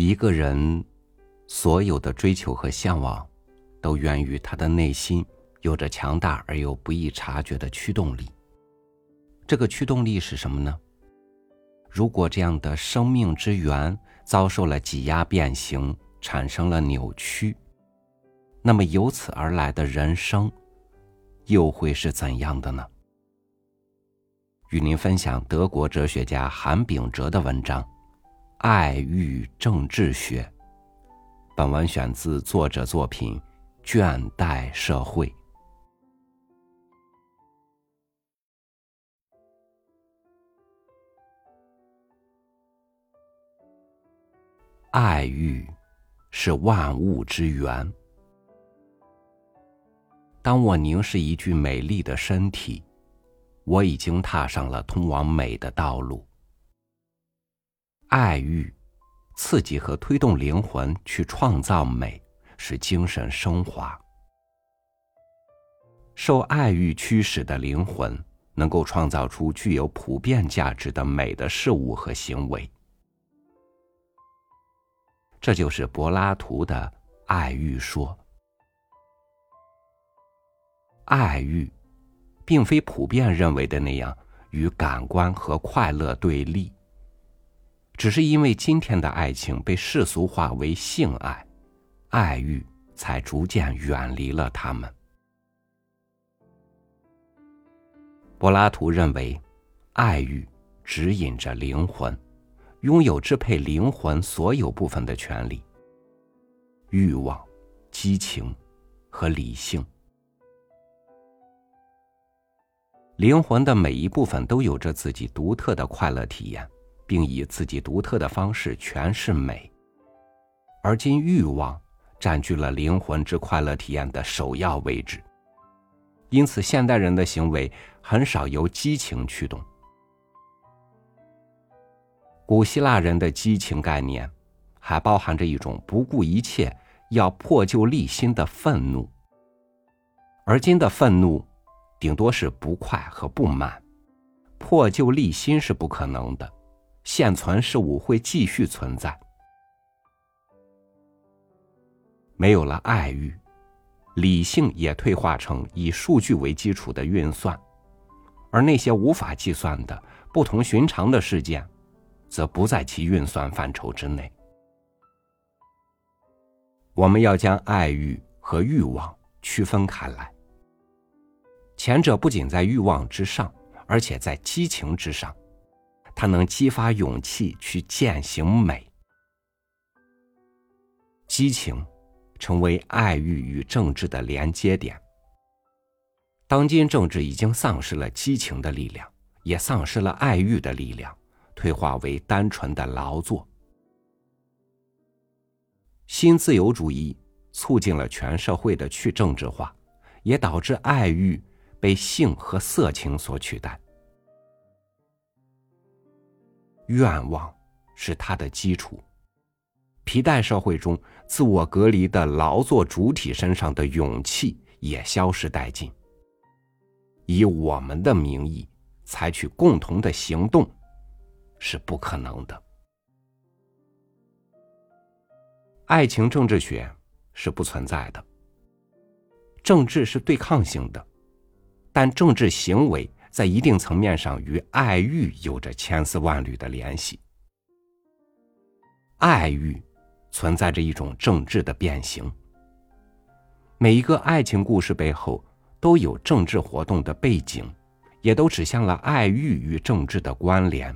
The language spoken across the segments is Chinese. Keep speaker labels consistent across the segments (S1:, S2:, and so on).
S1: 一个人所有的追求和向往，都源于他的内心有着强大而又不易察觉的驱动力。这个驱动力是什么呢？如果这样的生命之源遭受了挤压变形，产生了扭曲，那么由此而来的人生，又会是怎样的呢？与您分享德国哲学家韩炳哲的文章《爱欲政治学》。本文选自作者作品《倦怠社会》。爱欲是万物之源。当我凝视一具美丽的身体。我已经踏上了通往美的道路。爱欲刺激和推动灵魂去创造美，使精神升华。受爱欲驱使的灵魂，能够创造出具有普遍价值的美的事物和行为。这就是柏拉图的爱欲说。爱欲。并非普遍认为的那样与感官和快乐对立，只是因为今天的爱情被世俗化为性爱，爱欲才逐渐远离了他们。柏拉图认为，爱欲指引着灵魂，拥有支配灵魂所有部分的权利。欲望、激情和理性。灵魂的每一部分都有着自己独特的快乐体验，并以自己独特的方式诠释美。而今欲望占据了灵魂之快乐体验的首要位置，因此现代人的行为很少由激情驱动。古希腊人的激情概念还包含着一种不顾一切要破旧立新的愤怒，而今的愤怒。顶多是不快和不满，破旧立新是不可能的，现存事物会继续存在。没有了爱欲，理性也退化成以数据为基础的运算，而那些无法计算的、不同寻常的事件，则不在其运算范畴之内。我们要将爱欲和欲望区分开来。前者不仅在欲望之上，而且在激情之上，它能激发勇气去践行美。激情成为爱欲与政治的连接点。当今政治已经丧失了激情的力量，也丧失了爱欲的力量，退化为单纯的劳作。新自由主义促进了全社会的去政治化，也导致爱欲。被性和色情所取代，愿望是它的基础。皮带社会中，自我隔离的劳作主体身上的勇气也消失殆尽。以我们的名义采取共同的行动，是不可能的。爱情政治学是不存在的。政治是对抗性的。但政治行为在一定层面上与爱欲有着千丝万缕的联系。爱欲存在着一种政治的变形。每一个爱情故事背后都有政治活动的背景，也都指向了爱欲与政治的关联。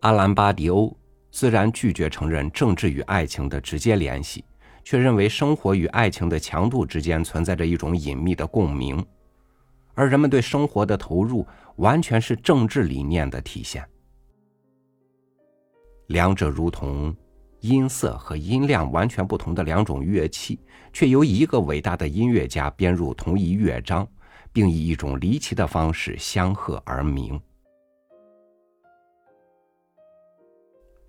S1: 阿兰巴迪欧虽然拒绝承认政治与爱情的直接联系。却认为生活与爱情的强度之间存在着一种隐秘的共鸣，而人们对生活的投入完全是政治理念的体现。两者如同音色和音量完全不同的两种乐器，却由一个伟大的音乐家编入同一乐章，并以一种离奇的方式相和而鸣。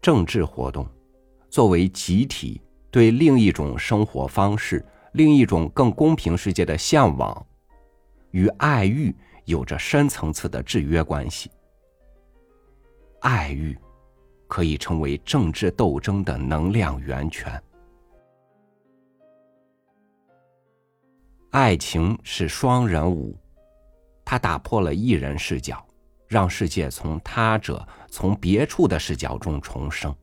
S1: 政治活动作为集体。对另一种生活方式、另一种更公平世界的向往，与爱欲有着深层次的制约关系。爱欲可以成为政治斗争的能量源泉。爱情是双人舞，它打破了一人视角，让世界从他者、从别处的视角中重生。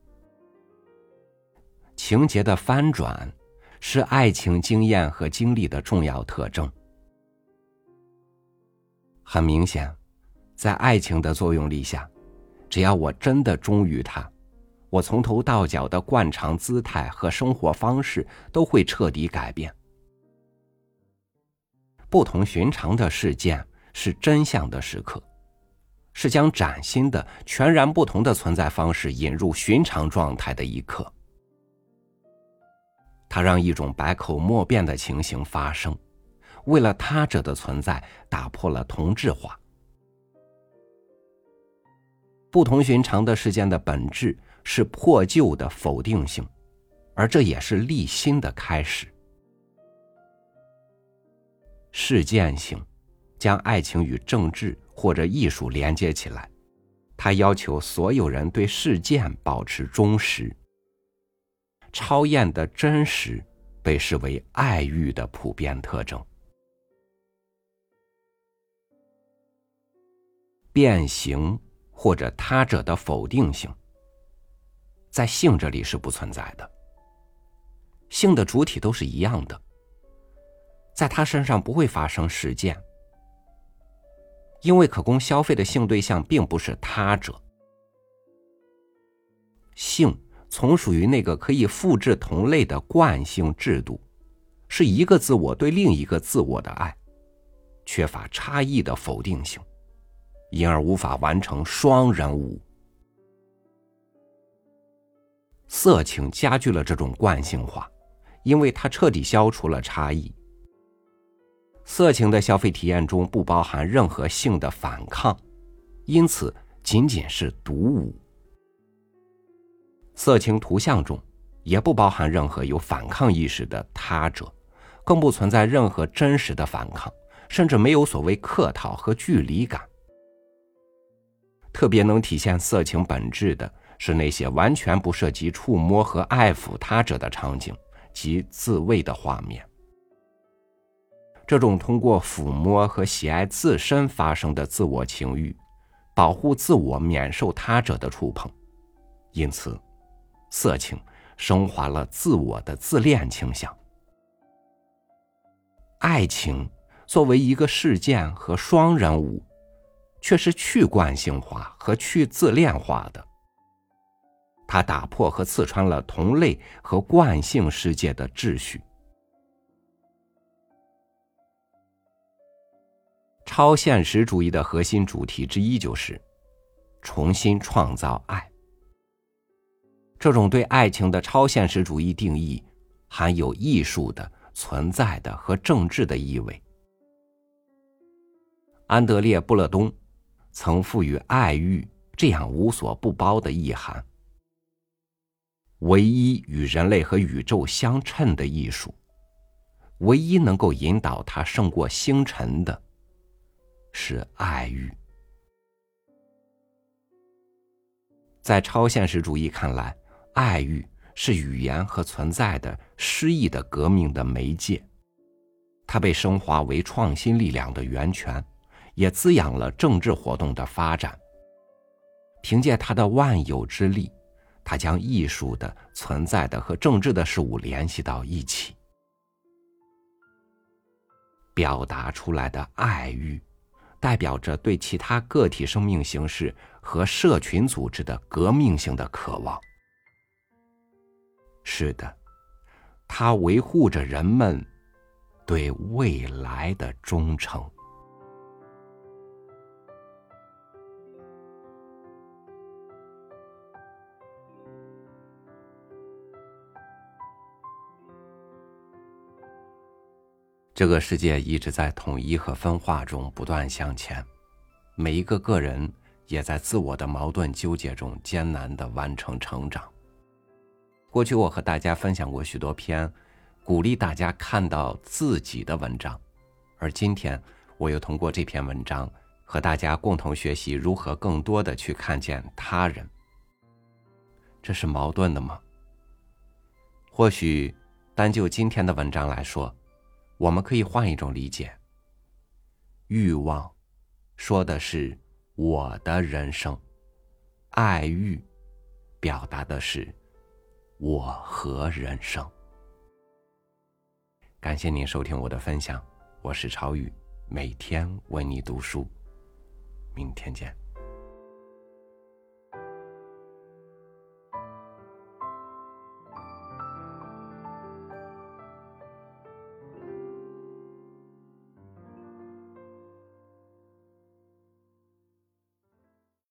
S1: 情节的翻转是爱情经验和经历的重要特征。很明显，在爱情的作用力下，只要我真的忠于他，我从头到脚的惯常姿态和生活方式都会彻底改变。不同寻常的事件是真相的时刻，是将崭新的、全然不同的存在方式引入寻常状态的一刻。它让一种百口莫辩的情形发生，为了他者的存在打破了同质化。不同寻常的事件的本质是破旧的否定性，而这也是立新的开始。事件性将爱情与政治或者艺术连接起来，它要求所有人对事件保持忠实。超验的真实被视为爱欲的普遍特征。变形或者他者的否定性，在性这里是不存在的。性的主体都是一样的。在他身上不会发生事件，因为可供消费的性对象并不是他者。性从属于那个可以复制同类的惯性制度，是一个自我对另一个自我的爱，缺乏差异的否定性，因而无法完成双人舞。色情加剧了这种惯性化，因为它彻底消除了差异。色情的消费体验中不包含任何性的反抗，因此仅仅是独舞。色情图像中也不包含任何有反抗意识的他者，更不存在任何真实的反抗，甚至没有所谓客套和距离感。特别能体现色情本质的是那些完全不涉及触摸和爱抚他者的场景及自慰的画面。这种通过抚摸和喜爱自身发生的自我情欲，保护自我免受他者的触碰，因此，色情升华了自我的自恋倾向。爱情作为一个事件和双人舞，却是去惯性化和去自恋化的。它打破和刺穿了同类和惯性世界的秩序。超现实主义的核心主题之一就是重新创造爱。这种对爱情的超现实主义定义，含有艺术的、存在的和政治的意味。安德烈·布勒东曾赋予爱欲这样无所不包的意涵：唯一与人类和宇宙相称的艺术，唯一能够引导它胜过星辰的。是爱欲，在超现实主义看来，爱欲是语言和存在的诗意的革命的媒介，它被升华为创新力量的源泉，也滋养了政治活动的发展。凭借他的万有之力，他将艺术的、存在的和政治的事物联系到一起，表达出来的爱欲。代表着对其他个体生命形式和社群组织的革命性的渴望。是的，它维护着人们对未来的忠诚。这个世界一直在统一和分化中不断向前，每一个个人也在自我的矛盾纠结中艰难的完成成长。过去我和大家分享过许多篇鼓励大家看到自己的文章，而今天我又通过这篇文章和大家共同学习如何更多的去看见他人。这是矛盾的吗？或许，单就今天的文章来说，我们可以换一种理解。欲望，说的是我的人生；爱欲，表达的是我和人生。感谢您收听我的分享，我是超宇，每天为你读书，明天见。